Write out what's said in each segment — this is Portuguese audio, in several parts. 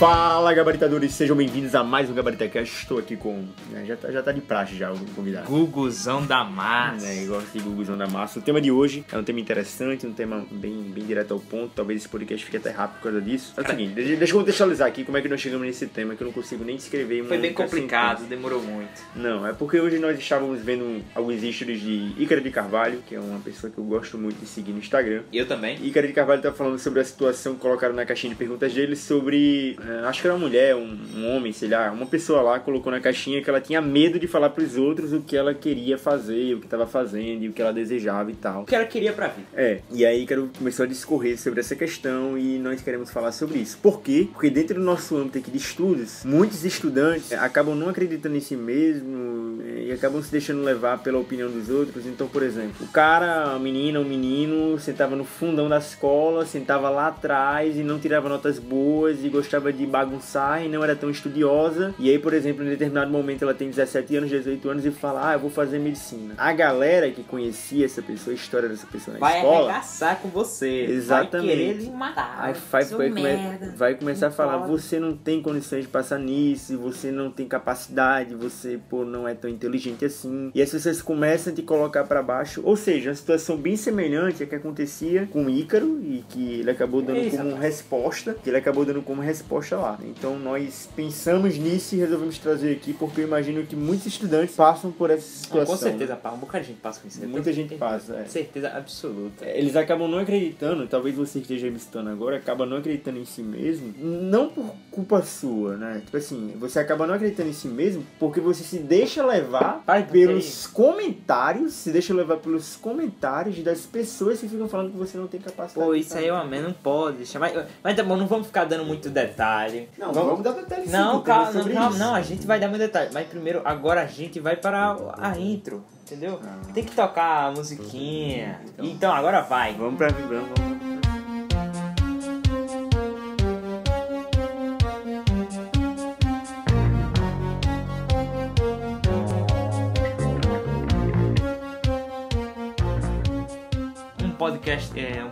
Fala, gabaritadores, sejam bem-vindos a mais um GabaritaCast. Estou aqui com. né, já, tá, já tá de praxe já o convidado. Guguzão da massa. É, igual de Guguzão da Massa. O tema de hoje é um tema interessante, um tema bem, bem direto ao ponto. Talvez esse podcast fique até rápido por causa disso. É o seguinte, deixa, deixa eu contextualizar aqui como é que nós chegamos nesse tema, que eu não consigo nem descrever. Foi bem única complicado, sentença. demorou muito. Não, é porque hoje nós estávamos vendo alguns stories de Ícaro de Carvalho, que é uma pessoa que eu gosto muito de seguir no Instagram. Eu também. Ícaro de Carvalho tá falando sobre a situação que colocaram na caixinha de perguntas dele sobre. Eh, acho que era uma mulher, um, um homem, sei lá. Uma pessoa lá colocou na caixinha que ela tinha medo de falar pros outros o que ela queria fazer, o que tava fazendo e o que ela desejava e tal. O que ela queria pra vida. É, e aí Ícaro começou a discorrer sobre essa questão e nós queremos falar sobre isso. Por quê? Porque dentro do nosso âmbito aqui de estudos, muitos estudantes acabam não acreditando em si mesmo eh, e acabam se deixando levar pela opinião dos outros. Então, por exemplo, o cara, a menina, o menino, sentava no fundão da escola, sentava lá atrás e não tirava notas boas e gostava de bagunçar e não era tão estudiosa. E aí, por exemplo, em determinado momento ela tem 17 anos, 18 anos e fala: Ah, eu vou fazer medicina. A galera que conhecia essa pessoa, a história dessa pessoa na Vai escola. arregaçar com você. Exatamente. Vai querer lhe matar. Aí vai, vai, come- vai começar a falar, pode. você não tem condições de passar nisso, você não tem capacidade, você pô, não é tão inteligente assim. E as pessoas começam a te colocar pra baixo. Ou seja, uma situação bem semelhante à que acontecia com o Ícaro e que ele acabou dando Isso, como rapaz. resposta, que ele acabou dando como resposta lá. Então nós pensamos nisso e resolvemos trazer aqui porque eu imagino que muitos estudantes passam por essa situação. com certeza, pá. Um bocado de gente passa com isso. Muita gente passa, é. Certeza absoluta. Eles acabam não acreditando, talvez você esteja me citando agora, acaba não acreditando em si mesmo, não por culpa sua, né? Tipo assim, você acaba não acreditando em si mesmo porque você se deixa levar Pai, pelos comentários, se deixa levar pelos comentários das pessoas que ficam falando que você não tem capacidade. Pô, isso aí é uma merda, não pode. Mas, mas tá bom, não vamos ficar dando muito detalhe. Não, vamos, dar detalhes sim, Não, entendeu? calma, não, calma, não, a gente vai dar muito detalhe. Mas primeiro, agora a gente vai para a intro, entendeu? Ah. Tem que tocar a musiquinha. Então. Então, agora vai. Vamos pra vamos, vamos. Um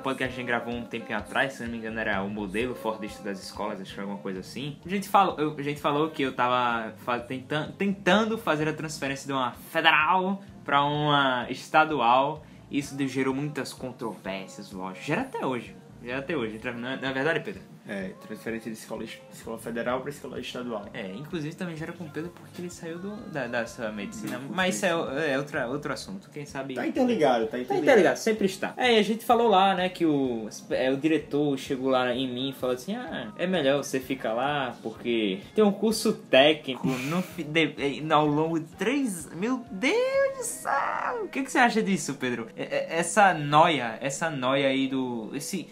podcast, que a gente gravou um tempinho atrás, se não me engano era o modelo fordista das escolas, acho que alguma coisa assim. A gente falou, a gente falou que eu tava fa- tentan- tentando fazer a transferência de uma federal para uma estadual. Isso gerou muitas controvérsias, lógico. Gera até hoje. Gera até hoje. É, não é verdade, Pedro? É, transferência de escola, escola federal pra escola estadual. É, inclusive também gera com Pedro porque ele saiu do, da, dessa medicina. Mas isso é, é outra, outro assunto. Quem sabe. Tá interligado, tá Tá interligado. interligado, sempre está. É, a gente falou lá, né, que o, é, o diretor chegou lá em mim e falou assim: ah, é melhor você ficar lá porque tem um curso técnico no, de- eh, ao longo de três. Meu Deus do céu! O que, que você acha disso, Pedro? É- é- Essa noia, essa noia aí do. Esse.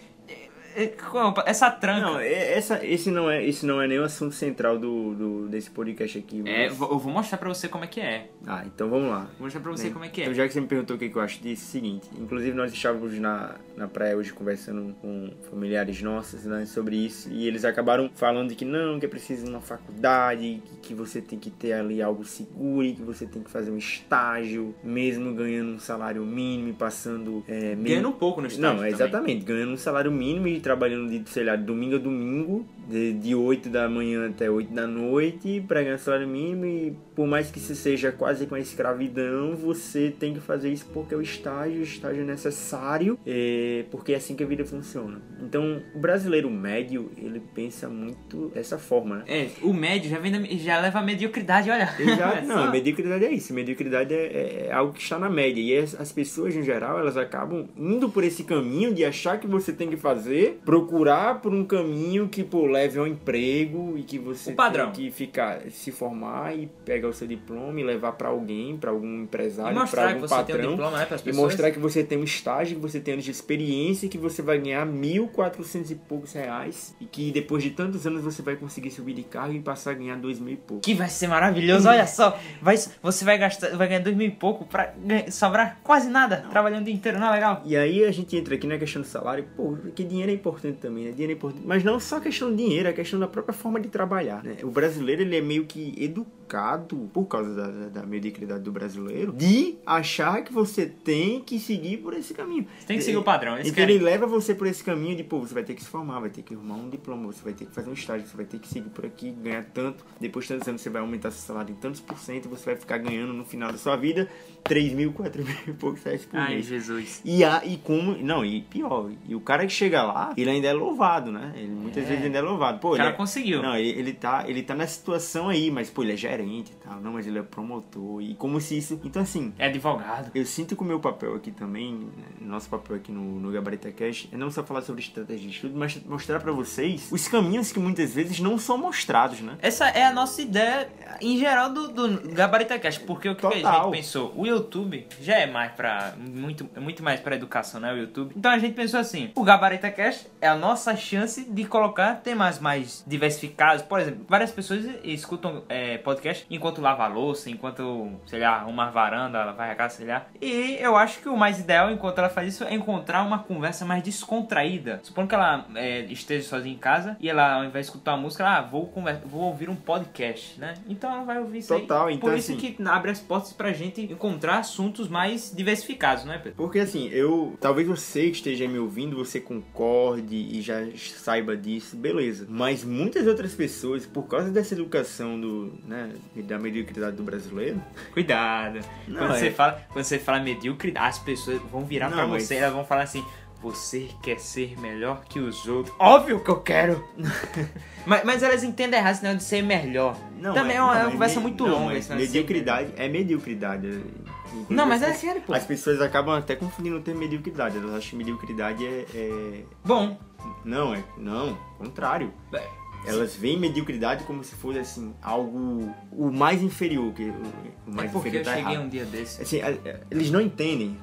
É- é- Essa tranca. Não, é- essa, esse, não é, esse não é nem o assunto central do, do- desse podcast aqui. É, mas- vou- eu vou mostrar pra você como é que é. Ah, então vamos lá. Vou mostrar pra você Né? como é que é. Então, já que você me perguntou o que, que eu acho disso, é o seguinte. Inclusive, nós estávamos na, na praia hoje conversando com familiares nossos né, sobre isso. E eles acabaram falando que não, que é preciso uma faculdade, que, que você tem que ter ali algo seguro, e que você tem que fazer um estágio, mesmo ganhando um salário mínimo e passando. É, Ganhando um pouco no estágio Não, é também. exatamente. Ganhando um salário mínimo e trabalhando de, sei lá, domingo a domingo, de, de 8 da manhã até 8 da noite, para ganhar salário mínimo. E por mais que isso seja quase com a escravidão, você tem que fazer isso porque é o estágio, o estágio é necessário, é, porque é assim que a vida funciona. Então, o brasileiro médio, ele pensa muito dessa forma, né? É, o médio já, vem da- já leva a mediocridade, olha. Não, a mediocridade é isso. Mediocridade é, é- é algo que está na média. E as, as pessoas, em geral, elas acabam indo por esse caminho de achar que você tem que fazer, procurar por um caminho que, pô, leve ao emprego e que você O padrão. tem que ficar, se formar e pegar o seu diploma e levar para alguém, para algum empresário, para algum tem um patrão. diploma, né, E mostrar que você tem um estágio, que você tem anos de experiência, que você vai ganhar 1.400 e poucos reais. E que depois de tantos anos você vai conseguir subir de cargo e passar a ganhar 2 mil e pouco. Que vai ser maravilhoso, olha só. Vai, você vai gastar, vai ganhar dois mil e pouco pra ganhar- sobrar quase nada, trabalhando o dia inteiro, não é legal? E aí a gente entra aqui na questão do salário, pô, que dinheiro é importante também, né? Dinheiro é importante. Mas não só a questão do dinheiro, é a questão da própria forma de trabalhar, né? O brasileiro, ele é meio que educado educado, por causa da, da, da mediocridade do brasileiro, de achar que você tem que seguir por esse caminho. Você tem que seguir o padrão. Eles Então querem. ele leva você por esse caminho de, pô, você vai ter que se formar, vai ter que arrumar um diploma, você vai ter que fazer um estágio, você vai ter que seguir por aqui, ganhar tanto. Depois de tantos anos você vai aumentar seu salário em tantos por cento e você vai ficar ganhando no final da sua vida 3 mil, 4 mil e poucos reais por Ai, mês. Jesus. E, a, e como. Não, e pior. E o cara que chega lá, ele ainda é louvado, né? Ele muitas É. vezes ainda é louvado. Pô, O cara é- conseguiu. Não, ele, ele, tá, ele tá nessa situação aí, mas, pô, ele é gerente e tal. Não, mas ele é promotor. E como se isso. Então, assim. É advogado. Eu sinto que o meu papel aqui também, né, nosso papel aqui no, no Gabarita Cash, é não só falar sobre estratégia de estudo, mas mostrar pra vocês os caminhos que muitas vezes não são mostrados, né? Essa é a nossa ideia em geral do, do Gabarita Cast, porque o que, a gente pensou? O YouTube já é mais pra. muito, é muito mais pra educação, né? O YouTube. Então a gente pensou assim: o Gabarita Cast é a nossa chance de colocar temas mais diversificados. Por exemplo, várias pessoas escutam é, podcast enquanto lava a louça, enquanto, sei lá, uma varanda, ela vai a casa, sei lá. E eu acho que o mais ideal enquanto ela faz isso é encontrar uma conversa mais descontraída. Supondo que ela é, esteja sozinha em casa e ela, ao invés de escutar uma música, ah, vou, vou ouvir um podcast, né? Então ela vai ouvir isso aí. Total, então, Por isso assim- que abre as portas pra gente encontrar assuntos mais diversificados, né, Pedro? Porque assim, eu. Talvez você que esteja me ouvindo, você concorde e já saiba disso, beleza. Mas muitas outras pessoas, por causa dessa educação do, né, da mediocridade do brasileiro, Cuidado. Não, quando, é- você fala, quando você fala medíocridade, as pessoas vão virar Não, pra mas- você e elas vão falar assim: Você quer ser melhor que os outros? Óbvio que eu quero! mas, mas elas entendem errado esse negócio de ser melhor. Também é, uma, é uma não, conversa me- muito não, longa. ser mediocridade é mediocridade. Não, mas é sério, pô. As pessoas acabam até confundindo o termo mediocridade. Elas acham que mediocridade é. é-. Bom, Não, é. Não, contrário. Elas veem mediocridade como se fosse assim, algo. o mais inferior, que o, é mais porque inferior eu tá cheguei errado. um dia desse. Assim, eles não entendem,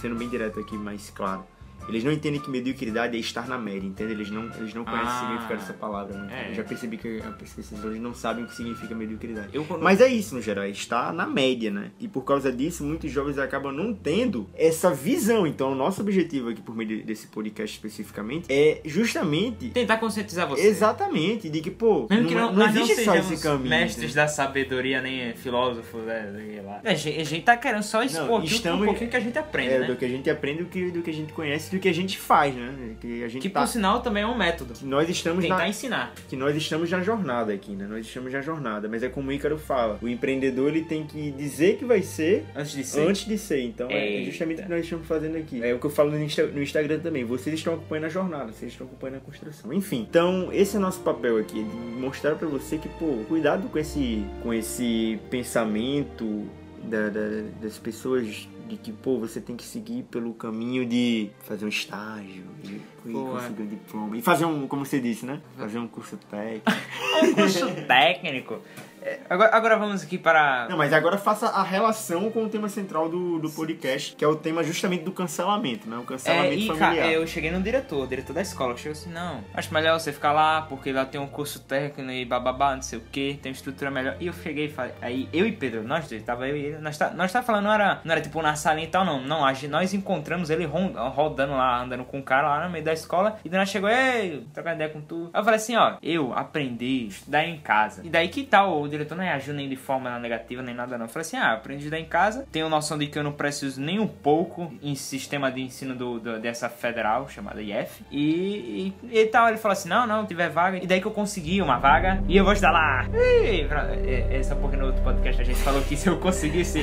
sendo bem direto aqui, mais claro. Eles não entendem que mediocridade é estar na média, entende? Eles não, eles não conhecem Ah. o significado dessa palavra. Né? É. Eu já percebi que eles não sabem o que significa mediocridade. Eu, quando- Mas é isso, no geral, é estar na média, né? E por causa disso, muitos jovens acabam não tendo essa visão. Então, o nosso objetivo aqui, por meio desse podcast especificamente, é justamente. tentar conscientizar você. Exatamente, de que, pô, Mesmo que não, não, não nós não existe só sejamos esse caminho. mestres entendeu? da sabedoria, nem filósofos, né, lá. A gente, a gente tá querendo só expor aqui estamos- um pouquinho que a gente aprende, É, né? do que a gente aprende, do que, do que a gente conhece, do que a gente faz, né? Que a gente Que tá. por sinal também é um método. que nós estamos Tentar na, ensinar. que nós estamos na jornada aqui, né? Nós estamos na jornada, mas é como o Ícaro fala, o empreendedor ele tem que dizer que vai ser Antes de ser. antes de ser. Então é Eita. justamente o que nós estamos fazendo aqui. É o que eu falo no, Insta- no Instagram também. Vocês estão acompanhando a jornada, vocês estão acompanhando a construção. Enfim, então esse é nosso papel aqui, de mostrar pra você que, pô, cuidado com esse, com esse pensamento da- da- das pessoas de que, pô, você tem que seguir pelo caminho de fazer um estágio e, e é. conseguir um diploma. E fazer um, como você disse, né? Fazer um curso técnico. um curso técnico. É, Agora, agora vamos aqui para. Não, mas agora faça a relação com o tema central do, do podcast, que é o tema justamente do cancelamento, né? O É, cancelamento e familiar. cara, eu cheguei no diretor, o diretor da escola, chegou assim, não, acho melhor você ficar lá, porque lá tem um curso técnico e bababá, não sei o que, tem uma estrutura melhor. E eu cheguei e falei, aí eu e Pedro, nós dois, tava eu e ele, nós tá, nós tá falando, não era, não era tipo na salinha e tal, não, não, a nós encontramos ele rodando lá, andando com o cara lá no meio da escola, e nós chegou, ei, trocando ideia com tu. Aí eu falei assim, ó, eu aprendi a estudar em casa. E daí que tal, o diretor não reagiu nem de forma negativa, nem nada não. Eu falei assim, ah, aprendi a estudar em casa, tenho noção de que eu não preciso nem um pouco em sistema de ensino do, do- dessa federal, chamada IF. E, e, e tal, ele falou assim, não, não, tiver vaga. E daí que eu consegui uma vaga, e eu vou estudar lá. E, pra- é- essa porra no outro podcast a gente falou que se eu conseguisse,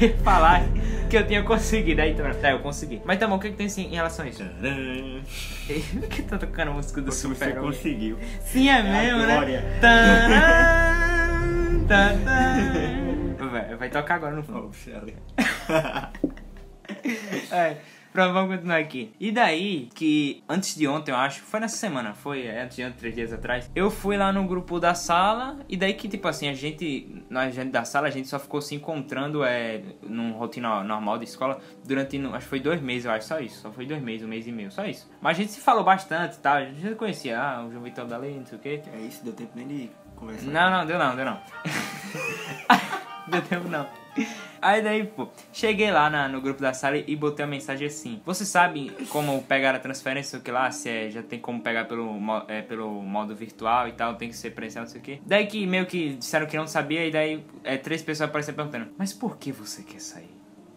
eu falar que eu tinha conseguido. Aí, tá, eu consegui. Mas tá bom, o que, que tem assim, em relação a isso? Por que tá tocando a música do Porque você Super conseguiu. Sim, é a mesmo, glória. né? Taran, taran. Vai, vai tocar agora no fundo. Oh. É, vamos continuar aqui. E daí, que antes de ontem, eu acho, foi nessa semana, foi é, antes de ontem, três dias atrás, eu fui lá no grupo da sala, e daí que, tipo assim, a gente, nós gente da sala, a gente só ficou se encontrando é, num rotina normal de escola durante, acho que foi dois meses, eu acho, só isso. Só foi dois meses, um mês e meio, só isso. Mas a gente se falou bastante e tal, a gente já conhecia, ah, o João Vitor da Lei, não sei o quê. É isso, deu tempo nem de conversar. Não, não, deu não, deu não. deu tempo não. Aí daí, pô, cheguei lá na- no grupo da sala e botei uma mensagem assim. Você sabe como pegar a transferência, o que lá, se é, já tem como pegar pelo, é, pelo modo virtual e tal, tem que ser presencial, não sei o quê. Daí que meio que disseram que não sabia e daí é, três pessoas apareceram perguntando, mas por que você quer sair?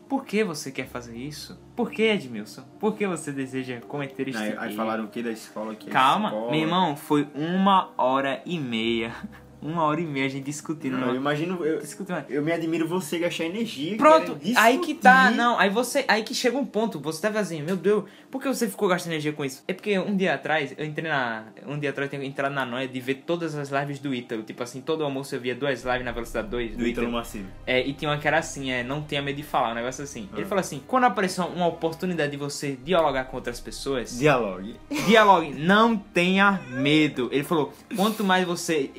Por que você quer fazer isso? Por que, Edmilson? Por que você deseja cometer isso Aí, aí falaram o que da escola que Calma, escola. meu irmão, foi uma hora e meia. Uma hora e meia a gente discutindo. Não, eu imagino. Eu, discutindo. eu me admiro você gastar energia. Pronto, aí que tá, não, aí você, aí que chega um ponto, você tá assim, meu Deus, por que você ficou gastando energia com isso? É porque um dia atrás, eu entrei na, um dia atrás eu tenho entrado na noia de ver todas as lives do Ítalo, tipo assim, todo almoço eu via duas lives na velocidade 2 Do Ítalo Macedo. é, e tinha uma que era assim, é, não tenha medo de falar, um negócio assim. Ah. Ele falou assim, quando aparecer uma oportunidade de você dialogar com outras pessoas, Dialogue. Dialogue, não tenha medo. Ele falou: quanto mais você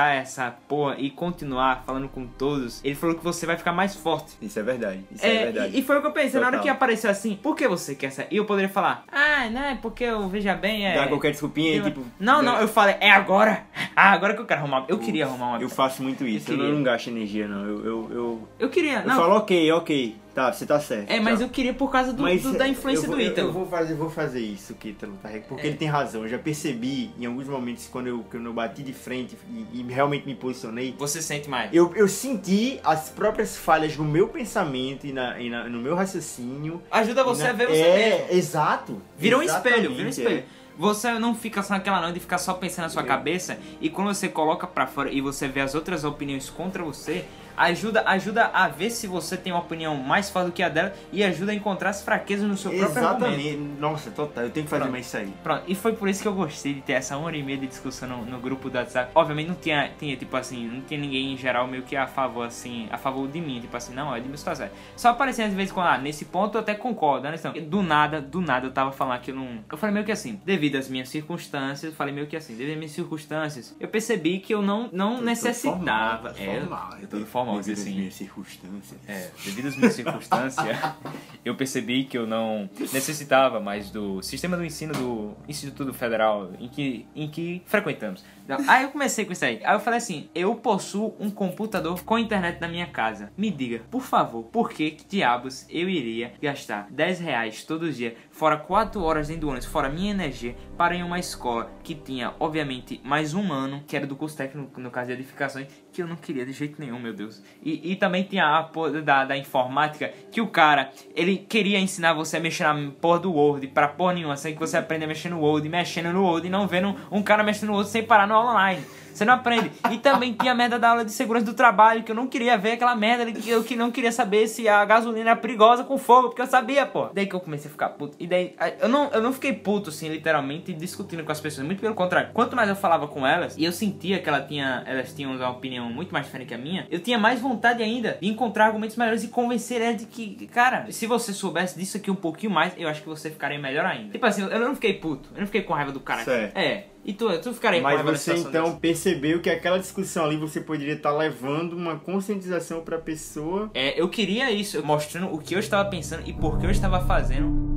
essa porra e continuar falando com todos, ele falou que você vai ficar mais forte. Isso é verdade. Isso é, É, verdade. e, e foi o que eu pensei, na hora Total. que apareceu assim, por que você quer sair? E eu poderia falar, ah, não, é porque eu veja bem, é. Dá qualquer desculpinha, eu- tipo. Não, não, eu falei, é agora! Ah, agora que eu quero arrumar. Eu queria arrumar uma. Eu faço muito isso. Eu, queria. não gasto energia, não. Eu, eu, eu, Eu queria, eu não. falo, ok, ok. Tá, você tá certo. É, mas tchau. eu queria por causa do, Mas do- da é, influência eu vou, do eu- Ítalo. Eu, vou fazer, vou fazer isso que Ítalo tá porque É. ele tem razão. Eu já percebi em alguns momentos quando eu, quando eu bati de frente e, e realmente me posicionei. Você sente mais. Eu, eu senti as próprias falhas no meu pensamento e, na, e na- no meu raciocínio. Ajuda você na- a ver você é, mesmo. exato. Vira um espelho, vira um é. espelho. Você não fica só naquela noite de ficar só pensando na sua É. cabeça e quando você coloca pra fora e você vê as outras opiniões contra você, ajuda ajuda a ver se você tem uma opinião mais forte do que a dela e ajuda a encontrar as fraquezas no seu próprio argumento. Exatamente. Nossa, total. Eu tenho que fazer Pronto. mais isso aí. Pronto, e foi por isso que eu gostei de ter essa hora e meia de discussão no, no grupo do WhatsApp. Obviamente não tinha, tinha, tipo assim, não tinha ninguém em geral meio que a favor, assim, a favor de mim. Tipo assim, não, é de tá certo. Só aparecendo de vez em quando, ah, nesse ponto eu até concordo, né? Então, do nada, do nada eu tava falando que eu não. Eu falei meio que assim, devido às minhas circunstâncias, eu falei meio que assim, devido às minhas circunstâncias, eu percebi que eu não, não necessitava. é, eu tô informal, Devido às assim. minhas circunstâncias. É, devido às minhas circunstâncias, eu percebi que eu não necessitava mais do sistema do ensino do Instituto Federal em que, em que frequentamos. Então, aí eu comecei com isso aí. Aí eu falei assim: eu possuo um computador com internet na minha casa. Me diga, por favor, por que, que diabos eu iria gastar 10 reais todos os dias, fora 4 horas dentro do ônibus, fora minha energia, para ir em uma escola que tinha, obviamente, mais um ano, que era do curso técnico, no caso de edificações, que eu não queria de jeito nenhum, meu Deus. E, e também tinha a porra da, da informática, que o cara, ele queria ensinar você a mexer na porra do Word, pra porra nenhuma, sem que você aprenda a mexer no Word, mexendo no Word e não vendo um cara mexendo no Word sem parar no online. Você não aprende. E também tinha a merda da aula de segurança do trabalho, que eu não queria ver aquela merda, que eu que não queria saber se a gasolina era perigosa com fogo, porque eu sabia, pô. Daí que eu comecei a ficar puto. E daí, eu não, eu não fiquei puto, assim, literalmente, discutindo com as pessoas. Muito pelo contrário. Quanto mais eu falava com elas, e eu sentia que ela tinha, elas tinham uma opinião muito mais diferente que a minha, eu tinha mais vontade ainda de encontrar argumentos melhores e convencer elas de que, cara, se você soubesse disso aqui um pouquinho mais, eu acho que você ficaria melhor ainda. Tipo assim, eu não fiquei puto. Eu não fiquei com raiva do cara. Certo. É. E tu, tu ficaria Mas você então dessa? percebeu que aquela discussão ali você poderia estar levando uma conscientização pra pessoa. É, eu queria isso, mostrando o que eu estava pensando e por que eu estava fazendo.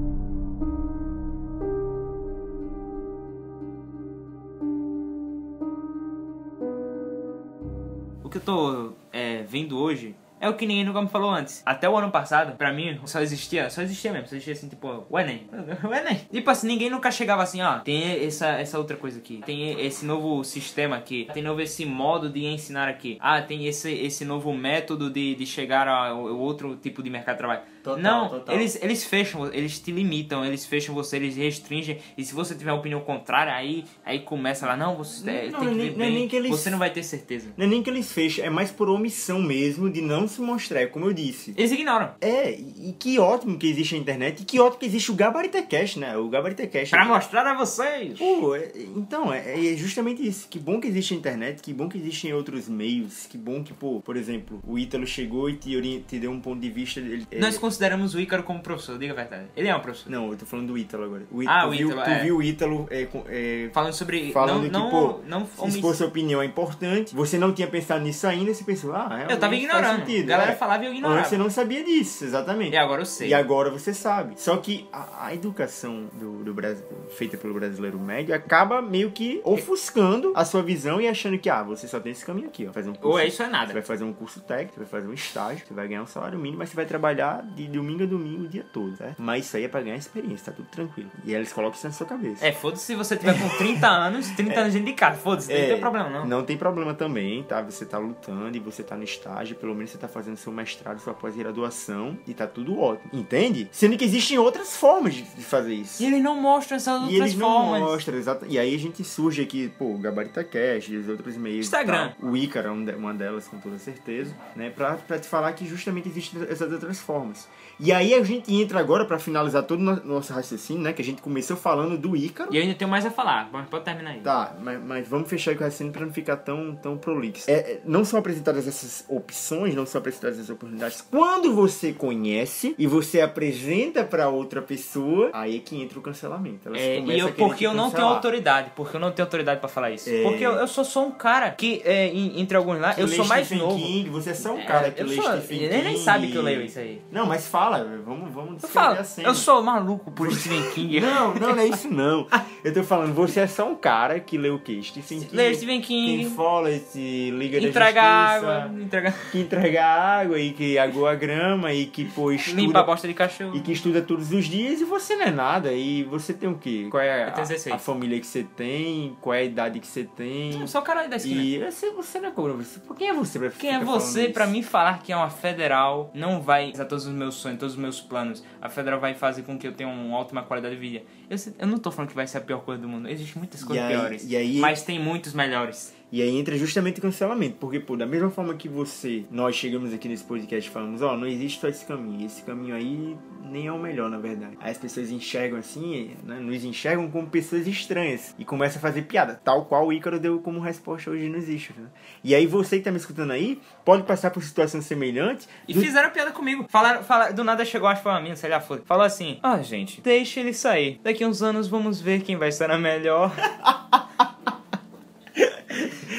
O que eu tô é, vendo hoje é o que ninguém nunca me falou antes. Até o ano passado, pra mim, só existia, só existia mesmo, só existia assim, tipo, o Enem. O Enem. Tipo assim, ninguém nunca chegava assim, ó, tem essa, essa outra coisa aqui, tem esse novo sistema aqui, tem novo esse modo de ensinar aqui, ah, tem esse, esse novo método de, de chegar ao ao outro tipo de mercado de trabalho. Total, não, total. eles eles fecham, eles te limitam, eles fecham você, eles restringem. E se você tiver uma opinião contrária, aí, aí começa lá, não, você é, Não, tem que nem- ver não é nem que eles- você não vai ter certeza. Não é nem que eles fecham, é mais por omissão mesmo de não se mostrar, é como eu disse. Eles ignoram. É, e que ótimo que existe a internet, e que ótimo que existe o Gabaritecast, né? O Gabaritecast. Pra mostrar a vocês. Pô, é- então, é, é justamente isso. Que bom que existe a internet, que bom que existem outros meios, que bom que, pô, por exemplo, o Ítalo chegou e te, te deu um ponto de vista. Ele, é- Nós consideramos o Ícaro como professor, diga a verdade. Ele é um professor. Não, eu tô falando do Ítalo agora. O Ah, tu o viu, Ítalo, Tu é. viu o Ítalo é, é, Falando sobre. falando não, que, não, pô, não se omiss- expor sua opinião é importante, você não tinha pensado nisso ainda, você pensou, ah, realmente Eu tava ignorando. Sentido. A galera é. falava e eu ignorava. Antes você não sabia disso, exatamente. E agora eu sei. E agora você sabe. Só que a, a educação do, do Brasil, feita pelo brasileiro médio acaba meio que ofuscando a sua visão e achando que, ah, você só tem esse caminho aqui, ó. Fazer um curso, Ou é isso é Você nada. vai fazer um curso técnico, você vai fazer um estágio, você vai ganhar um salário mínimo, mas você vai trabalhar de domingo a domingo o dia todo, certo? Mas isso aí é pra ganhar experiência, tá tudo tranquilo. E eles colocam isso na sua cabeça. É, foda-se se você tiver com 30 anos, 30 anos dentro de casa. Foda-se, não É, tem problema não. Não tem problema também, tá? Você tá lutando e você tá no estágio, pelo menos você tá fazendo seu mestrado, sua pós-graduação e tá tudo ótimo. Entende? Sendo que existem outras formas de, de fazer isso. E eles não mostram essas E outras eles não formas. mostram, exato. E aí a gente surge aqui, pô, Gabarita Cash, os outros meios. e Instagram. tal. O Ícaro é um uma delas, com toda certeza, né? Pra, pra te falar que justamente existem essas outras formas. E aí a gente entra agora, pra finalizar todo o no- nosso raciocínio, né? Que a gente começou falando do Ícaro. E eu ainda tenho mais a falar, mas pode terminar aí. Tá, mas, mas vamos fechar aí com o raciocínio pra não ficar tão, tão prolixo. É, é, não são apresentadas essas opções, não são apresentadas essas oportunidades. Quando você conhece e você apresenta pra outra pessoa, aí é que entra o cancelamento. Elas É, e eu, porque eu não tenho autoridade, porque eu não tenho autoridade pra falar isso. É. Porque eu, eu sou só um cara que, é, entre alguns lá, Que eu sou mais Stephen novo. King, você é só um É, cara que eu lê sou- Stephen. Ele nem sabe que eu leio isso aí. Não, mas fala, vamos, vamos Eu descrever falo, a cena. eu sou maluco por Stephen King. Não, não, não é isso não. Eu tô falando, você é só um cara que lê o quê? Stephen King. Lê Stephen King. King Follett, Liga Entrega da Justiça. água, entrega... que entrega água e que agua a grama e que pô, estuda limpa a bosta de cachorro. e que estuda todos os dias e você não é nada e você tem o quê? Qual é a, 16. a família que você tem? Qual é a idade que você tem? Eu sou o cara da esquina. E você, você não é como você. Quem é você pra Quem é você pra mim falar que é uma federal não vai realizar todos os meus sonhos, todos os meus planos? A federal vai fazer com que eu tenha uma ótima qualidade de vida. Eu, eu não tô falando que vai ser a pior coisa do mundo. Existem muitas coisas aí- piores. e aí- Mas tem muitos melhores. E aí entra justamente o cancelamento, porque, pô, da mesma forma que você, nós chegamos aqui nesse podcast e falamos, ó, não existe só esse caminho, esse caminho aí nem é o melhor, na verdade. Aí as pessoas enxergam assim, né, nos enxergam como pessoas estranhas e começam a fazer piada, tal qual o Ícaro deu como resposta hoje nos issues, né? E aí você que tá me escutando aí, pode passar por situação semelhante E do- fizeram piada comigo. Falaram, falaram, do nada chegou, acho que foi uma mina, sei lá, foi. Falou assim: Ah, gente, deixa ele sair. Daqui uns anos vamos ver quem vai estar na melhor.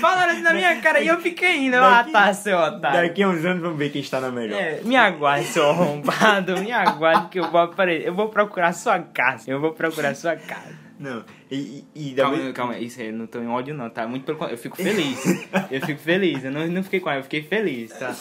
Falaram assim na minha cara e eu fiquei indo. Ah, Daqui- tá, seu otário. Daqui a uns anos vamos ver quem está na melhor. É, me aguarde, seu arrombado. Me aguarde que eu vou aparecer. Eu vou procurar sua casa. Eu vou procurar sua casa. Não, e, e, da Calma, me- calma, isso aí, não tô em ódio não, tá? Muito pelo eu fico feliz. Eu fico feliz, eu não, não fiquei com ela, eu fiquei feliz, tá?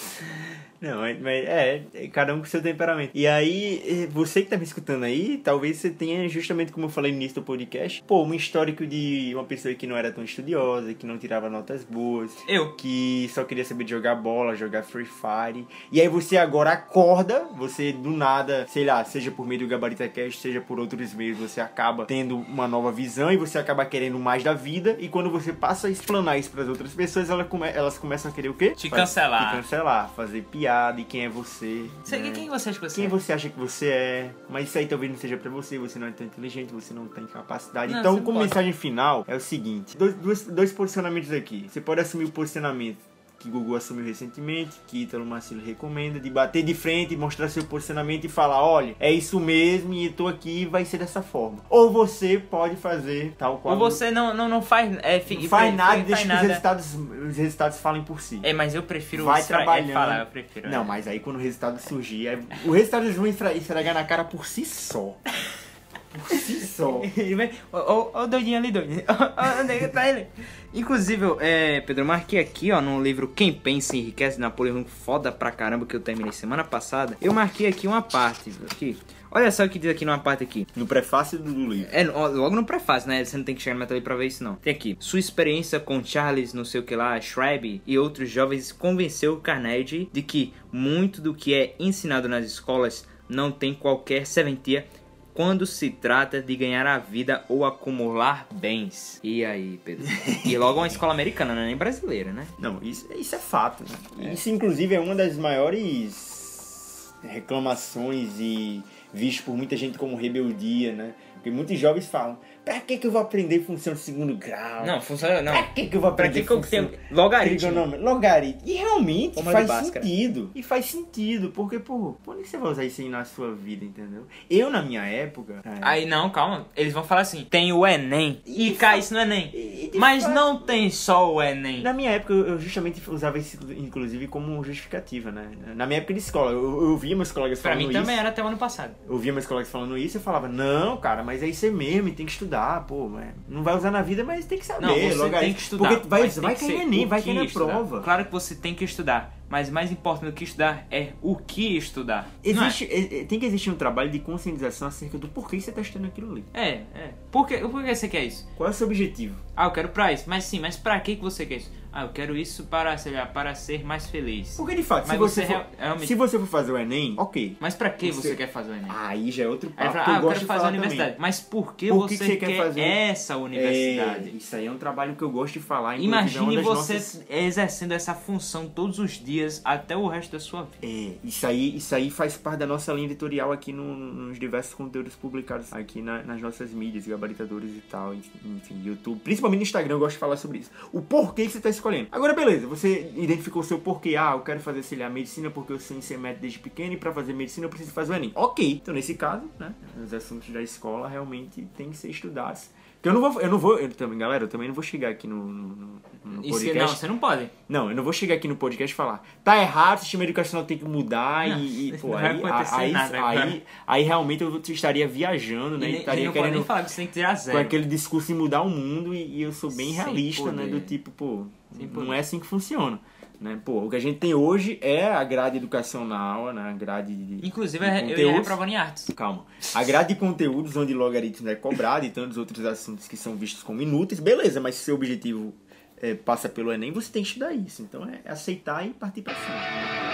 Não, mas é, é cada um com seu temperamento. E aí, eh, você que tá me escutando aí, talvez você tenha, justamente como eu falei no início do podcast, pô, um histórico de uma pessoa que não era tão estudiosa, que não tirava notas boas, Eu. que só queria saber jogar bola, jogar Free Fire. E aí você agora acorda, você do nada, sei lá, seja por meio do Gabarita Cast, seja por outros meios, você acaba tendo uma nova visão e você acaba querendo mais da vida. E quando você passa a explanar isso pras outras pessoas, elas, come- elas começam a querer o quê? Te Faz- cancelar. Te cancelar, fazer piada e quem é você. Você, né? Quem você acha que você Quem é? você acha que você é, mas isso aí talvez não seja pra você, você não é tão inteligente, você não tem capacidade. Não, então, como pode. mensagem final, é o seguinte: dois, dois, dois posicionamentos aqui. Você pode assumir o posicionamento que Gugu assumiu recentemente, que Ítalo Marcelo recomenda, de bater de frente, mostrar seu posicionamento e falar: olha, é isso mesmo e tô aqui e vai ser dessa forma. Ou você pode fazer tal qual. Ou você não, não, não faz. É, fi- não faz nada e deixa que os resultados, os resultados falem por si. É, mas eu prefiro Vai é, trabalhando. falar, eu prefiro. Não, é. mas aí quando o resultado surgir, aí- o resultado eles vão esfregar na cara por si só. Por si só. O doidinho ali, doidinho. Onde é que tá ele? Inclusive, é, Pedro, eu marquei aqui, ó, no livro Quem Pensa Enriquece, de Napoleão, foda pra caramba, que eu terminei semana passada. Eu marquei aqui uma parte, aqui. Olha só o que diz aqui numa parte aqui. No prefácio do livro. É, logo no prefácio, né? Você não tem que chegar no metade pra ver isso, não. Tem aqui. Sua experiência com Charles, não sei o que lá, Schreiber e outros jovens convenceu Carnegie de que muito do que é ensinado nas escolas não tem qualquer serventia quando se trata de ganhar a vida ou acumular bens. E aí, Pedro? E logo uma escola americana, não é nem brasileira, né? Não, isso, isso é fato. Né? Isso, inclusive, é uma das maiores reclamações e visto por muita gente como rebeldia, né? Porque muitos jovens falam, pra que, que eu vou aprender função de segundo grau? Não, funciona não. Pra que, que eu vou Pra aprender que, que eu função tenho logaritmo? Logaritmo. E realmente faz sentido. E faz sentido, porque, pô, é que você vai usar isso aí na sua vida, entendeu? Eu, na minha época... é, Aí não, calma. Eles vão falar assim: tem o Enem. E, E cai isso no Enem. e- e Mas fato- não tem só o Enem. Na minha época, eu justamente usava isso, inclusive, como justificativa, né? Na minha época de escola, eu, eu via meus colegas Pra falando mim isso. também era até o ano passado. Eu via meus colegas falando isso e eu falava, não, cara, mas é isso aí mesmo, e tem que estudar, pô, mas não vai usar na vida, mas tem que saber. Não, você logaritmo. tem que estudar. Porque vai, vai cair Enem, vai cair na estudar. prova. Claro que você tem que estudar. Mas mais importante do que estudar é o que estudar. É? Existe, é- é- tem que existir um trabalho de conscientização acerca do porquê você está estudando aquilo ali. É, é. Por que, por que você quer isso? Qual é o seu objetivo? Ah, eu quero pra isso. Mas sim, mas pra que você quer isso? Ah, eu quero isso para, sei lá, para ser mais feliz. Porque de fato, se você, você for, realmente- se você for fazer o Enem, ok. Mas pra que você, Você- quer fazer o Enem? Aí já é outro Aí papo fala, que ah, eu eu quero de fazer a universidade. também. Mas por que Por que você, que você quer quer, fazer? essa universidade? É, isso aí é um trabalho que eu gosto de falar. é Imagine você nossas- exercendo essa função todos os dias até o resto da sua vida. É, isso aí, isso aí faz parte da nossa linha editorial aqui no- nos diversos conteúdos publicados aqui na- nas nossas mídias, gabaritadores e tal, enfim, YouTube. Principalmente no Instagram eu gosto de falar sobre isso. O porquê que você está escolhendo. Agora, beleza, você identificou o seu porquê. Ah, eu quero fazer, sei lá, medicina porque eu ser médico desde pequeno e para fazer medicina eu preciso fazer o Enem. Ok, então nesse caso, né, os assuntos da escola realmente têm que ser estudados. Porque eu não vou, eu não vou, eu também, galera, eu também não vou chegar aqui no, no, no- no Isso, podcast. não, você não pode. Não, eu não vou chegar aqui no podcast e falar, tá errado, o sistema educacional tem que mudar Não, e, e, pô, aí, aí, nada, aí, cara. aí, realmente eu estaria viajando, né? E, estaria e não pode nem querendo falar que você tem que tirar com zero. aquele discurso de mudar o mundo e, e eu sou bem Sem realista, né? poder. Do tipo, pô, Sem não é assim que funciona. Né? Pô, o que a gente tem hoje é a grade educacional, né? A grade de. Inclusive, de eu ia reprovando em artes. Calma. A grade de conteúdos onde logaritmo é cobrado e tantos outros assuntos que são vistos como inúteis, beleza, mas se seu objetivo é, passa pelo Enem, você tem que estudar isso. Então é aceitar e partir pra cima.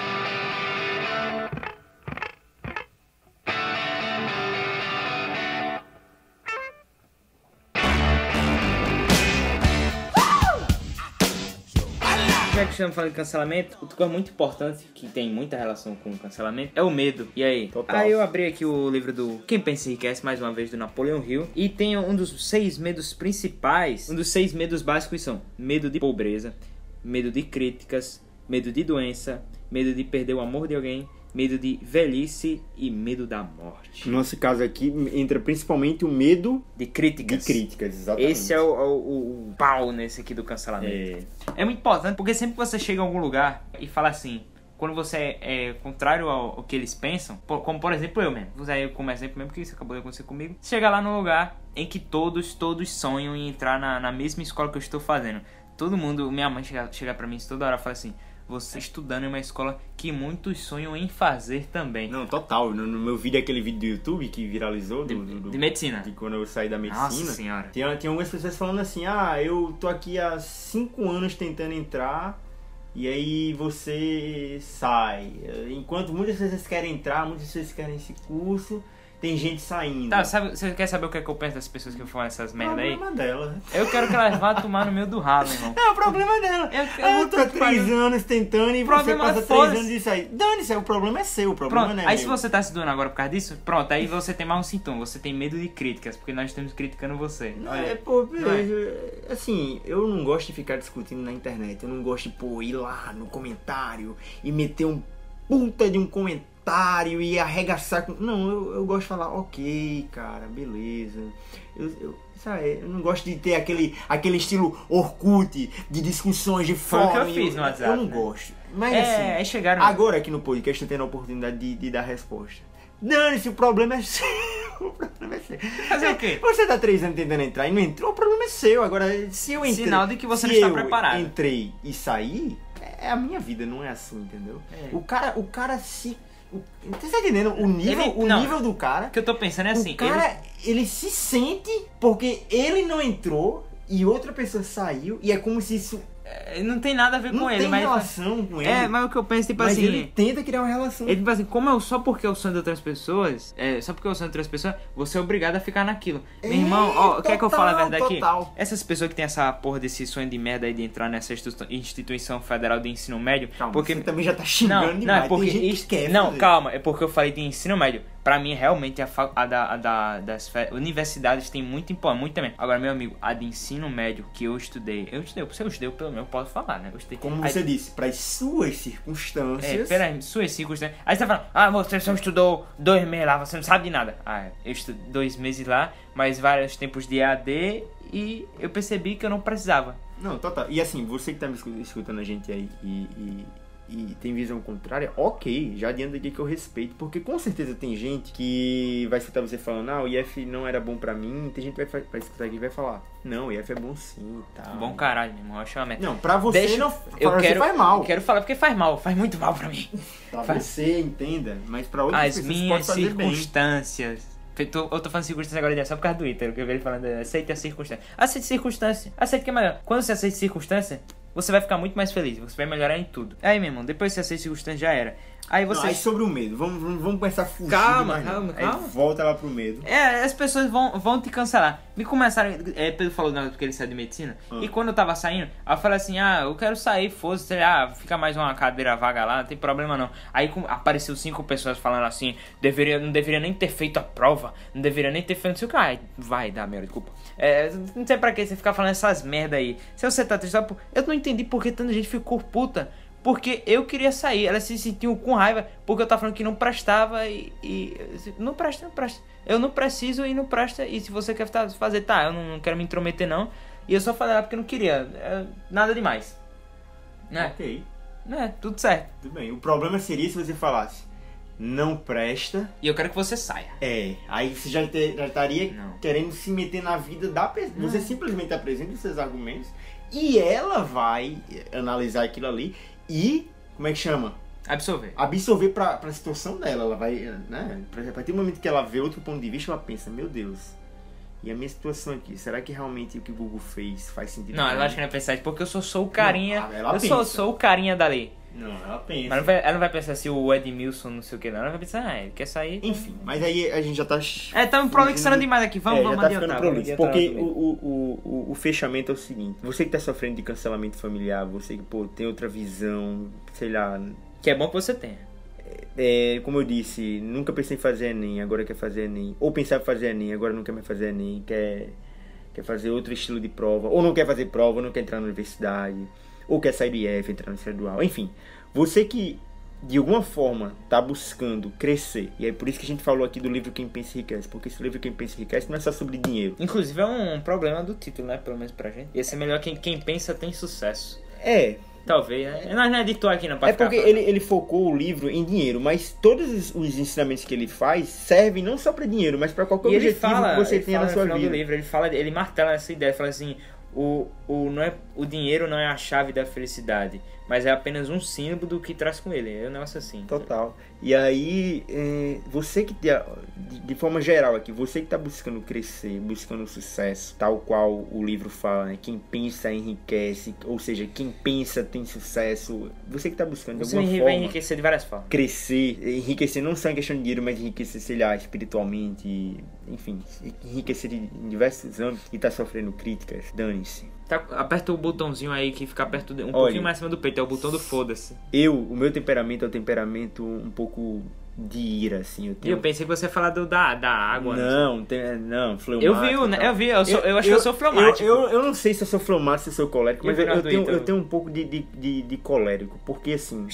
Estamos falando de cancelamento, outra coisa muito importante, que tem muita relação com o cancelamento, é o medo. E aí? Total. Aí eu abri aqui o livro do Quem Pensa Enriquece, mais uma vez, do Napoleon Hill. E tem um dos seis medos principais. Um dos seis medos básicos são medo de pobreza, medo de críticas, medo de doença, medo de perder o amor de alguém, medo de velhice e medo da morte. No nosso caso aqui, entra principalmente o medo De de críticas. críticas, exatamente. Esse é o, o, o- o pau nesse aqui do cancelamento. É, É muito importante, porque sempre que você chega a algum lugar e fala assim, quando você é, é contrário ao, ao que eles pensam, por- como por exemplo eu mesmo, vou usar eu como exemplo mesmo, porque isso acabou de acontecer comigo, chega lá num lugar em que todos, todos sonham em entrar na, na mesma escola que eu estou fazendo. Todo mundo, minha mãe chega, chega pra mim toda hora e fala assim, você estudando em uma escola que muitos sonham em fazer também. Não, total. No, no meu vídeo, aquele vídeo do YouTube que viralizou, do, do- do- De medicina. de quando eu saí da medicina. Nossa senhora. Tinha, tinha algumas pessoas falando assim, ah, eu tô aqui há cinco anos tentando entrar e aí você sai. Enquanto muitas pessoas querem entrar, muitas pessoas querem esse curso, tem gente saindo. Tá, sabe, você quer saber o que, é que eu penso das pessoas que falam essas é o merda aí? problema dela. Eu quero que elas vá tomar no meio do ralo, irmão. É o problema dela. Eu- eu Eu, tô três anos tentando e você passa é três anos e sai. Dane-se, o problema é seu, o problema Pronto, não é aí meu. se você tá se doando agora por causa disso, pronto, aí você tem mais um sintoma, você tem medo de críticas, porque nós estamos criticando você. Não, é, pô, beleza. Assim, eu não gosto de ficar discutindo na internet. Eu não gosto de, pô, ir lá no comentário e meter um puta de um comentário e arregaçar com. Não, eu, eu gosto de falar, ok, cara, beleza. Eu, eu, sabe, eu não gosto de ter aquele, aquele estilo Orkut de discussões de Foi o que eu fiz no WhatsApp, Eu não né? gosto. Mas é, assim. chegaram. Agora aqui no podcast eu tenho a oportunidade de, de dar resposta. Dane-se, o problema é seu. O problema é seu. Fazer o quê? Você tá três anos tentando entrar e não entrou, o problema é seu. Agora, se eu entrei. Sinal de que você não está preparado. entrei e saí, é a minha vida, não é assim, entendeu? É. O cara, o cara se. Você tá entendendo? O nível, Ele- o não. nível do cara. O que eu tô pensando é assim, o cara, ele... se sente porque ele não entrou e outra pessoa saiu e é como se isso não tem nada a ver Não com tem ele, mas. relação com ele. É, mas o que eu penso, tipo mas assim. ele tenta criar uma relação. Ele, tipo assim, como eu só porque eu sou de outras pessoas, é, só porque eu sou de outras pessoas, você é obrigado a ficar naquilo. Meu É, irmão, ó, quer que eu fale a total, verdade aqui? total. Essas pessoas que tem essa porra desse sonho de merda aí de entrar nessa institu- instituição federal de ensino médio, Calma, porque você também já tá xingando não, não, demais. é porque Tem gente que quer não, fazer. calma, é porque eu falei de ensino médio. Pra mim, realmente, a, a da, a da- das universidades tem muito muito também. Agora, meu amigo, a de ensino médio que eu estudei, eu estudei, eu estudei, pelo menos eu posso falar, né? Eu estudei. Como Aí- você disse, para as suas é, circunstâncias. peraí, suas circunstâncias. Aí você tá falando, ah, você só estudou dois meses lá, você não sabe de nada. Ah, eu estudei dois meses lá, mas vários tempos de AD e eu percebi que eu não precisava. Não, total. E assim, você que tá me escu- escutando a gente aí e, e, e tem visão contrária, ok, já adianta aqui que eu respeito, porque com certeza tem gente que vai escutar você falando, ah, o IF não era bom pra mim, tem gente que vai, vai escutar aqui e vai falar, não, o IF é bom sim e tal. Bom caralho, meu irmão, eu acho uma merda. Não, pra você Deixa- não eu quero, faz mal. eu quero falar porque faz mal, faz muito mal pra mim. Pra faz- você, entenda, mas pra outras As pessoas pode minhas bem. circunstâncias. Eu tô, eu tô falando circunstância agora é só por causa do Ítalo, que eu vi ele falando, aceite a circunstância. Aceite circunstância, aceite que é melhor. Quando você aceita circunstância, você vai ficar muito mais feliz, você vai melhorar em tudo. Aí, meu irmão, depois que você aceita circunstância, já era. Aí Não, você. aí sobre o medo, vamos, vamos, vamos começar a fugir Calma, não. calma, Aí calma. volta lá pro medo. É, as pessoas vão, vão te cancelar. Me começaram. É, Pedro falou nada porque ele saiu de medicina. Ah. E quando eu tava saindo, eu falei assim: ah, eu quero sair, fosse, sei lá, fica mais uma cadeira vaga lá, não tem problema não. Aí com- apareceu cinco pessoas falando assim: deveria, não deveria nem ter feito a prova, não deveria nem ter feito não sei o que. Ai, vai dar merda, desculpa. É, não sei pra que você ficar falando essas merda aí. Se você tá triste, eu não entendi por que tanta gente ficou puta. Porque eu queria sair, elas se sentiam com raiva porque eu tava falando que não prestava e. e não presta, não presta. Eu não preciso e não presta. E se você quer fazer, tá, eu não, não quero me intrometer não. E eu só falei lá porque eu não queria. É, nada demais. Né? Ok, Né? Tudo certo. tudo bem. O problema seria se você falasse, não presta, E eu quero que você saia. É, aí você já, te- já estaria Não. querendo se meter na vida da pessoa. Você simplesmente apresenta os seus argumentos e ela vai analisar aquilo ali e, como é que chama? Absorver. Absorver pra, pra situação dela. Ela vai, né? A partir do momento que ela vê outro ponto de vista, ela pensa, meu Deus, e a minha situação aqui, será que realmente o que o Google fez faz sentido? Não, ela acho que não vai pensar porque eu só sou o carinha. Não, eu só pensa. sou o carinha dali. Não, ela pensa. Mas não vai- ela não vai pensar se o Edmilson não sei o que não. Ela vai pensar, ah, ele quer sair. Enfim, mas aí a gente já tá... É, estamos prolixando demais aqui. Vamos, é, vamos já tá adiantar. ficando vamos prolixo. Porque o, o, o, o fechamento é o seguinte: você que tá sofrendo de cancelamento familiar, você que pô, tem outra visão, sei lá. Que é bom que você tenha. É, como eu disse, nunca pensei em fazer Enem, agora quer fazer Enem. Ou pensava em fazer Enem, agora não quer mais fazer Enem, quer, quer fazer outro estilo de prova. Ou não quer fazer prova, ou não quer entrar na universidade. Ou quer sair do IF, entrar no estadual. Enfim, você que de alguma forma tá buscando crescer. E é por isso que a gente falou aqui do livro Quem Pensa Enriquece. Porque esse livro Quem Pensa Enriquece não é só sobre dinheiro. Inclusive é um problema do título, né? Pelo menos pra gente. Ia ser melhor quem, quem pensa tem sucesso. É, Talvez, né? Nós não é editor aqui não, pra É porque ele, ele focou o livro em dinheiro, mas todos os, os ensinamentos que ele faz servem não só para dinheiro, mas para qualquer E ele objetivo fala, que você ele tenha na sua vida. do livro, ele fala, ele martela essa ideia, fala assim, o, o, não é, o dinheiro não é a chave da felicidade, mas é apenas um símbolo do que traz com ele. É um negócio assim. Total. E aí, é, você que, de, forma geral aqui, você que tá buscando crescer, buscando sucesso, tal qual o livro fala, né? Quem pensa enriquece, ou seja, quem pensa tem sucesso. Você que tá buscando de Você alguma vai forma enriquecer de várias formas. crescer, enriquecer não só em questão de dinheiro, mas enriquecer, sei lá, espiritualmente, enfim, enriquecer em diversos âmbitos e tá sofrendo críticas, dane-se. Tá, aperta o botãozinho aí que fica perto de, um Olha. pouquinho mais acima do peito, é o botão do foda-se. Eu, o meu temperamento é um temperamento um pouco de ira, assim, eu tenho... eu pensei que você ia falar do, da, da água. né? Não, tem, não, fleumático. Eu vi, e né? Eu vi, eu, sou, eu, acho que eu sou fleumático. Eu, eu, eu não sei se eu sou fleumático, se eu sou colérico, mas eu, eu tenho, eu tenho um pouco de, de, de, de colérico, porque assim...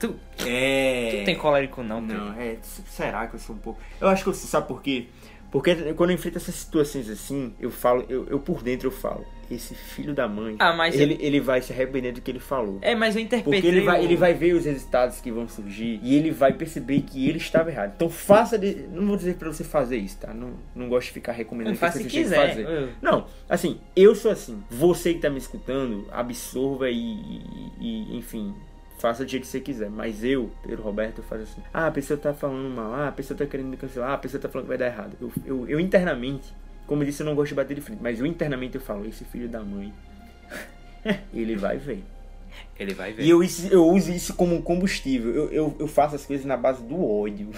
Tu, É... tu tem colérico não, Pedro? Não, é, será que eu sou um pouco. Eu acho que eu sabe por quê? Porque quando eu enfrento essas situações assim, eu falo, eu, eu por dentro eu falo, esse filho da mãe, Ah, mas- ele, ele vai se arrepender do que ele falou. É, mas eu interpretei Porque ele vai, o- ele vai ver os resultados que vão surgir e ele vai perceber que ele estava errado. Então faça de, não vou dizer pra você fazer isso, tá? Não, não gosto de ficar recomendando Não, que você quiser. fazer. Eu- Não, assim, eu sou assim. Você que tá me escutando, absorva e, e- e, enfim, faça do jeito que você quiser. Mas eu, Pedro Roberto, eu faço assim. Ah, a pessoa tá falando mal. Ah, a pessoa tá querendo me cancelar. Ah, a pessoa tá falando que vai dar errado. Eu, eu, eu internamente, como eu disse, eu não gosto de bater de frente. Mas eu internamente eu falo, esse filho da mãe. ele vai ver. Ele vai ver. E eu, eu uso isso como um combustível. Eu, eu, eu faço as coisas na base do ódio.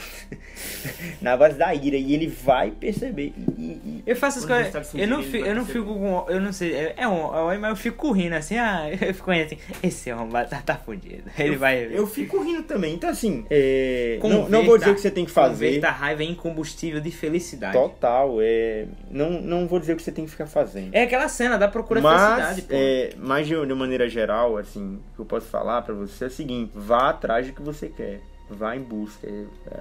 na base da ira. E ele vai perceber. E, e- Eu faço as coisas. Eu não, eu não fico com. Eu não sei. É, é um. é um- Mas eu fico rindo assim. Ah, eu fico rindo assim. Esse homem tá, tá fudido. Ele vai. Eu fico rindo também. Então, assim, é, não, Converta- não vou dizer o que você tem que fazer. Converta a raiva em combustível de felicidade. Total. É, não, não vou dizer o que você tem que ficar fazendo. É aquela cena da procura mas, felicidade, pô. é, mas de, de maneira geral, assim, que eu posso falar pra você é o seguinte: vá atrás do que você quer. Vá em busca. É, é,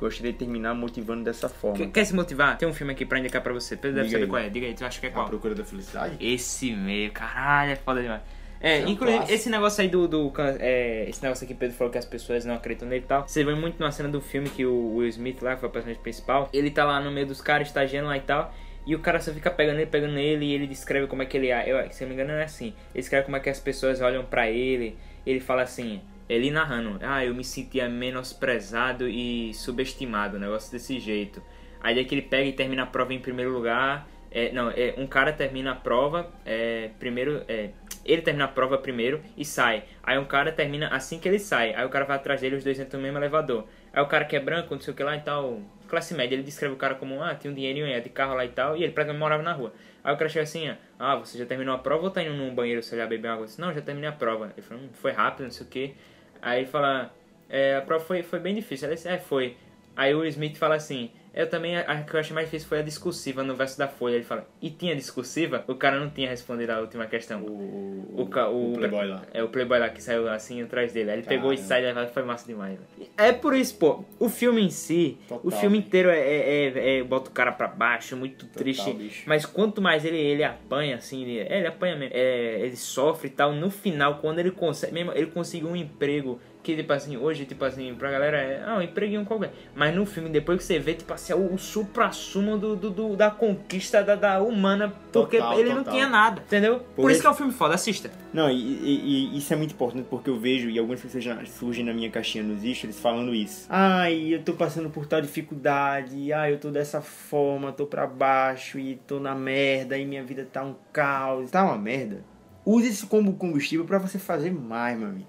gostaria de terminar motivando dessa forma. Quer, quer se motivar? Tem um filme aqui pra indicar pra você. Pedro deve Diga saber aí. qual é. Diga aí, tu acha que é A qual? procura da felicidade? Esse meio, caralho, é foda demais. É, É um inclusive, clássico. esse negócio aí do. do é, esse negócio aqui que Pedro falou que as pessoas não acreditam nele e tal. Você vê muito na cena do filme que o Will Smith lá, que foi o personagem principal, ele tá lá no meio dos caras, estagiando lá e tal. E o cara só fica pegando ele, pegando ele, e ele descreve como é que ele é. Eu, se eu não me engano, é assim. Ele descreve como é que as pessoas olham pra ele. Ele fala assim, ele narrando, ah, eu me sentia menosprezado e subestimado, um negócio desse jeito. Aí daí que ele pega e termina a prova em primeiro lugar. É, não, é, um cara termina a prova, é, primeiro, é, ele termina a prova primeiro e sai. Aí um cara termina assim que ele sai. Aí o cara vai atrás dele, os dois entram no mesmo elevador. Aí o cara que é branco, não sei o que lá e tal, classe média, ele descreve o cara como, ah, tinha um dinheirinho é, de carro lá e tal, e ele praticamente morava na rua. Aí o cara chega assim, ah, você já terminou a prova ou tá indo num banheiro, sei lá, beber água? Disse, não, já terminei a prova. Ele falou, hum, foi rápido, não sei o que. Aí ele fala, é, a prova foi, foi bem difícil. Ele disse, é, foi. Aí o Smith fala assim, eu também, a que eu achei mais difícil foi a discursiva no verso da Folha. Ele fala, e tinha discursiva? O cara não tinha respondido a última questão. O, O, ca- o, Playboy lá. É, o Playboy lá que saiu assim atrás dele. Aí ele pegou e Caramba. saiu foi massa demais. velho. É por isso, pô. O filme em si, Total, o filme inteiro é, é, é- é- bota o cara pra baixo, muito triste. bicho. Mas quanto mais ele, ele apanha, assim, ele, é, ele apanha mesmo. É, ele sofre e tal. No final, quando ele consegue, mesmo, ele conseguiu um emprego que, tipo assim, hoje, tipo assim, pra galera é, ah, um empreguinho qualquer. Mas no filme, depois que você vê, tipo assim, é o, o supra-sumo do, do, do- da conquista da, da humana, porque Total, ele não total. tinha nada, entendeu? Por, Por isso que é um filme foda, assista. Não, e, e- e isso é muito importante porque eu vejo, e algumas pessoas já surgem na minha caixinha nos stories falando isso. Ai, eu tô passando por tal dificuldade, ai, eu tô dessa forma, tô pra baixo e tô na merda e minha vida tá um caos. Tá uma merda. Use isso como combustível pra você fazer mais, meu amigo.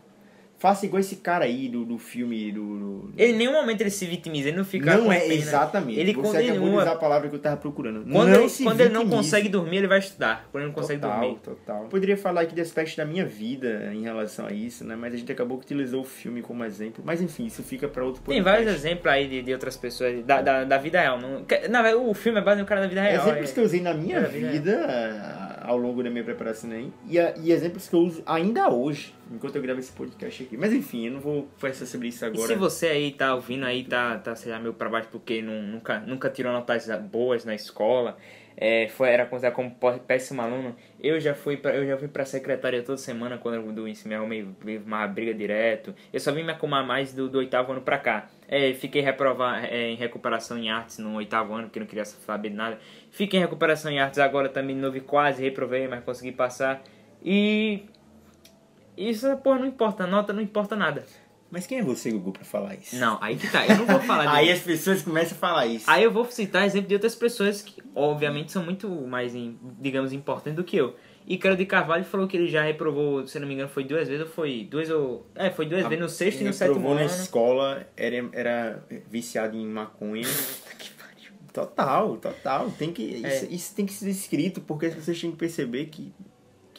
Faça igual esse cara aí do, do filme do. do- Ele em nenhum momento ele se vitimiza, ele não fica. não é pena. exatamente. Ele Você acabou de continua. usar a palavra que eu tava procurando. Quando, não ele, se quando ele não consegue dormir, ele vai estudar. Quando ele não consegue total, dormir. Total. Poderia falar aqui de aspectos da minha vida em relação a isso, né? Mas a gente acabou que utilizou o filme como exemplo. Mas enfim, isso fica pra outro Tem podcast. vários exemplos aí de, de outras pessoas, da, da, da vida real. Não, que- na verdade, o filme é baseado no cara da vida real. Exemplos é- que eu usei na minha É, da vida vida ao longo da minha preparação. E, a- e exemplos que eu uso ainda hoje, enquanto eu gravo esse podcast aqui. Mas enfim, eu não vou conversar sobre isso E agora. se você aí tá ouvindo aí, tá, tá sei lá, meio pra baixo porque não, nunca, nunca tirou notas boas na escola, é, foi, era considerado como péssimo aluno, eu já fui pra, eu já fui pra secretaria toda semana quando eu do ensino, me arrumei uma briga direto. Eu só vim me acomar mais do, do oitavo ano pra cá. É, fiquei reprovar é, em recuperação em artes no oitavo ano, porque não queria saber de nada. Fiquei em recuperação em artes agora também de novo e quase reprovei, mas consegui passar. E isso, porra, não importa, nota não importa nada. Mas quem é você, Gugu, pra falar isso? Não, aí que tá. Eu não vou falar Aí as pessoas começam a falar isso. Aí eu vou citar exemplo de outras pessoas que, obviamente, são muito mais, digamos, importantes do que eu. Ícaro de Carvalho falou que ele já reprovou, se não me engano, foi duas vezes ou foi duas ou. É, foi duas vezes no sexto e no sétimo Reprovou na ano. escola, era, era viciado em maconha. Que pariu. Total, total. Tem que, É. isso, isso tem que ser escrito, porque as pessoas têm que perceber que.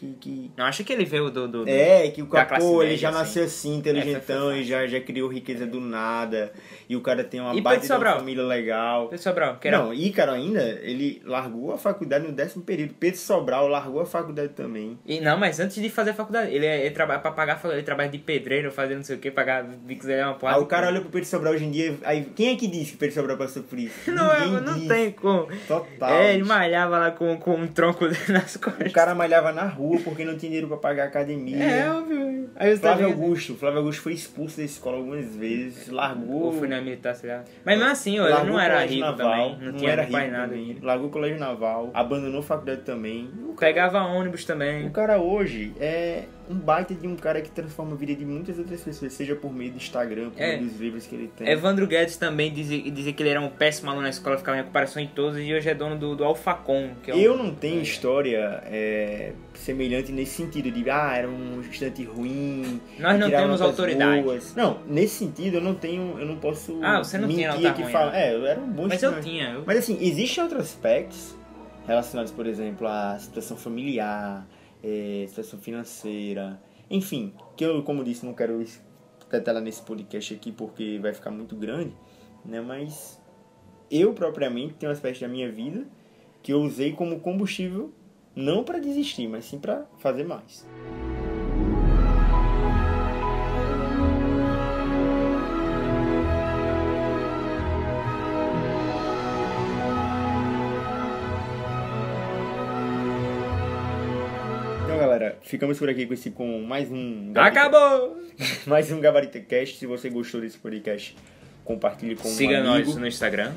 Que, que... Não, acho que ele veio do. do, É, que o capô, ele já assim. nasceu assim, É, inteligentão, e já, já criou riqueza do nada. E o cara tem uma E Pedro de uma família legal. Pedro Sobral, que era. Não, Ícaro ainda, ele largou a faculdade no décimo período. Pedro Sobral largou a faculdade também. E, não, mas antes de fazer a faculdade, ele, ele trabalha pra pagar, ele trabalha de pedreiro, fazendo não sei o que, pagar Bix é uma porrada. Aí o cara olha pro Pedro Sobral hoje em dia, aí quem é que disse que o Pedro Sobral passou por isso? Não, é, Ninguém não tem como. Total. É, ele malhava lá com, com um tronco nas costas. O cara malhava na rua porque não tinha dinheiro pra pagar a academia. É, óbvio. Aí você Flávio tá? Augusto. Flávio Augusto foi expulso da escola algumas vezes, largou. Ou foi na militar, sei lá. Mas mesmo assim, ó, ele não o era rico naval, também. Não, tinha era pai rico nada. também. Largou o colégio naval, abandonou a faculdade também. O cara, Pegava ônibus também. o cara hoje é um baita de um cara que transforma a vida de muitas outras pessoas, seja por meio do Instagram, por É. meio dos livros que ele tem. Evandro Guedes também dizia, dizia que ele era um péssimo aluno na escola, ficava em recuperação em todos, e hoje é dono do, do Alfacom. É um- Eu não tenho história é, semelhante nesse sentido de, ah, era um estudante ruim. Nós não temos autoridade. boas. Não, nesse sentido eu não tenho, eu não posso Ah, você não tinha nota que ruim, fala. né? É, eu era um bom Mas eu estudante. tinha. Eu... Mas assim, existem outros aspectos relacionados, por exemplo, à situação familiar, eh, situação financeira, enfim, que eu, como disse, não quero detalhar nesse podcast aqui porque vai ficar muito grande, né? Mas eu propriamente tenho um aspecto da minha vida que eu usei como combustível não para desistir, mas sim para fazer mais. Ficamos por aqui com esse com mais um Gabarito- Acabou! mais um Gabarito Cast. Se você gostou desse podcast, compartilhe com Siga um nós amigo. no Instagram.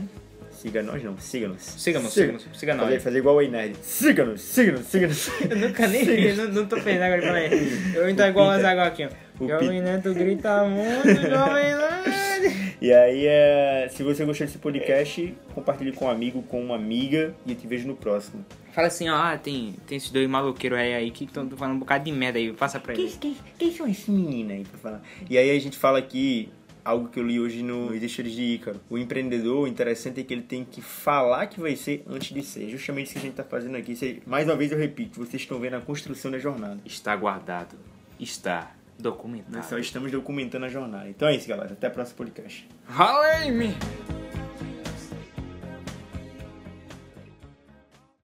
Siga nós não, siga-nos. Siga-nos, Siga- siga-nos, siga Fazer, nós. fazer igual o Ei Nerd. Siga-nos, siga-nos, siga-nos. Eu nunca nem não, não tô pensando agora. Eu então igual as águas aqui, ó. O Jovem Neto grita muito, Jovem Neto. E aí, é, se você gostou desse podcast, compartilhe com um amigo, com uma amiga e eu te vejo no próximo. Fala assim, ó, ah, tem, tem esses dois maloqueiros aí, aí que estão falando um bocado de merda aí, passa pra eles. quem, quem são esses meninos aí pra falar? E aí a gente fala aqui algo que eu li hoje no Deixeiros de Ícaro. O empreendedor, o interessante é que ele tem que falar que vai ser antes de ser. Justamente isso que a gente tá fazendo aqui. Mais uma vez eu repito, vocês estão vendo a construção da jornada. Está guardado, está documentado. Nós só estamos documentando a jornada. Então é isso, galera. Até o próximo podcast. Ralei-me!